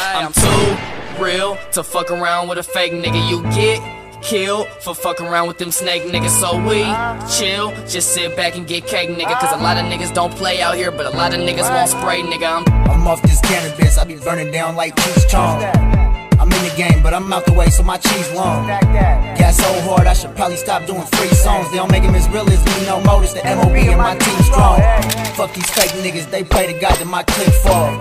I'm too real to fuck around with a fake nigga. You get killed for fucking around with them snake niggas. So we chill, just sit back and get cake, nigga. Cause a lot of niggas don't play out here, but a lot of niggas won't spray, nigga. I'm I'm off this cannabis, I be burning down like cheese chong. I'm in the game, but I'm out the way, so my cheese long. Got so hard, I should probably stop doing free songs. They don't make them as real as me no more. It's the MOB and my team strong. Fuck these fake niggas, they pray to God that my clip fall.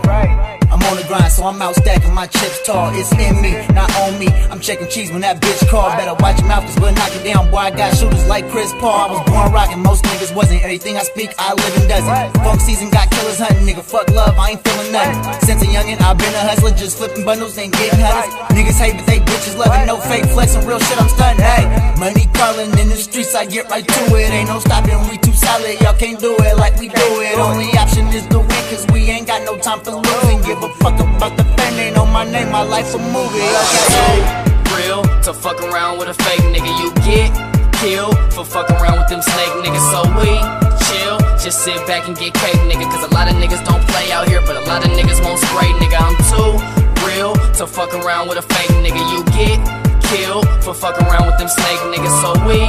I'm on the grind, so I'm out stacking my chips tall. It's in me, not on me. I'm checking cheese when that bitch call. Better watch your mouth, cause we'll knock it down. Boy, I got shooters like Chris Paul. I was born rocking, most niggas wasn't. Everything I speak, I live and does it. Funk season got killers hunting, nigga. Fuck love, I ain't feeling nothing. Since a youngin', I've been a hustler, just flipping bundles and getting hunters. Niggas hate, but they bitches love it. No fake flexing, real shit, I'm stunting. Hey, money calling in the streets, I get right to it. Ain't no stopping, we too solid. Y'all can't do it like we do it. Only option is to win, cause we ain't got no time for losing. Give a fuck about the fame, ain't on my name, my life's a movie. Okay. too real to fuck around with a fake nigga. You get killed for fucking around with them snake niggas. So we chill, just sit back and get cake, nigga. Cause a lot of niggas don't play out here, but a lot of niggas won't spray, nigga. I'm too real to fuck around with a fake nigga. You get killed for fucking around with them snake niggas. So we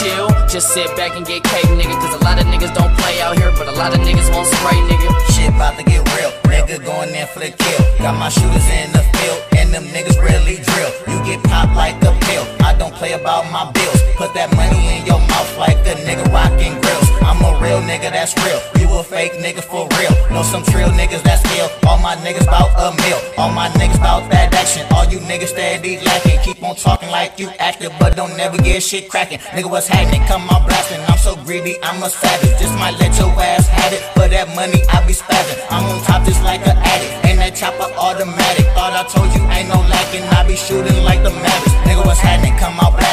chill, just sit back and get cake, nigga. Cause a lot of niggas don't play out here, but a lot of niggas won't spray, nigga. Shit about to get real. Nigga going in for the kill. Got my shooters in the field, and them niggas really drill. You get popped like a pill. I don't play about my bills. Put that money in your mouth like a nigga rockin' grills. I'm a real nigga, that's real. You a fake nigga for real. Know some trill niggas that's ill. All my niggas bout a meal. All my niggas bout that action. All you niggas steady lacking. Keep on talking like you active, but don't never get shit cracking. Nigga, what's happening? Come on blasting. I'm so greedy, I'm a savage. Just might let your ass have it. For that money, I be spazzing. I'm on top just like an addict. And that chopper automatic. Thought I told you ain't no lacking. I be shooting like the Mavericks. Nigga, what's happening? Come out blasting.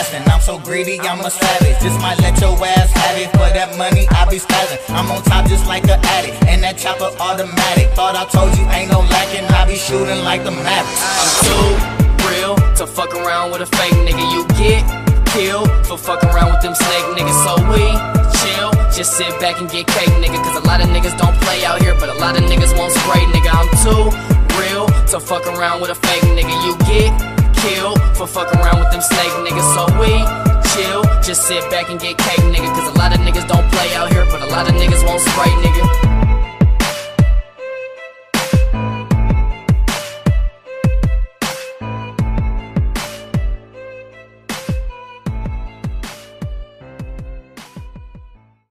Greedy, I'm a savage. Just might let your ass have it. For that money, I be spazzing. I'm on top just like an addict. And that chopper automatic. Thought I told you ain't no lacking. I be shooting like the Mavericks. I'm too real to fuck around with a fake nigga. You get killed for fucking around with them snake niggas. So we chill, just sit back and get cake, nigga. Cause a lot of niggas don't play out here, but a lot of niggas won't spray, nigga. I'm too real to fuck around with a fake nigga. You get killed for fucking around with them snake niggas. So we just sit back and get cake, nigga. Cause a lot of niggas don't play out here, but a lot of niggas won't spray, nigga.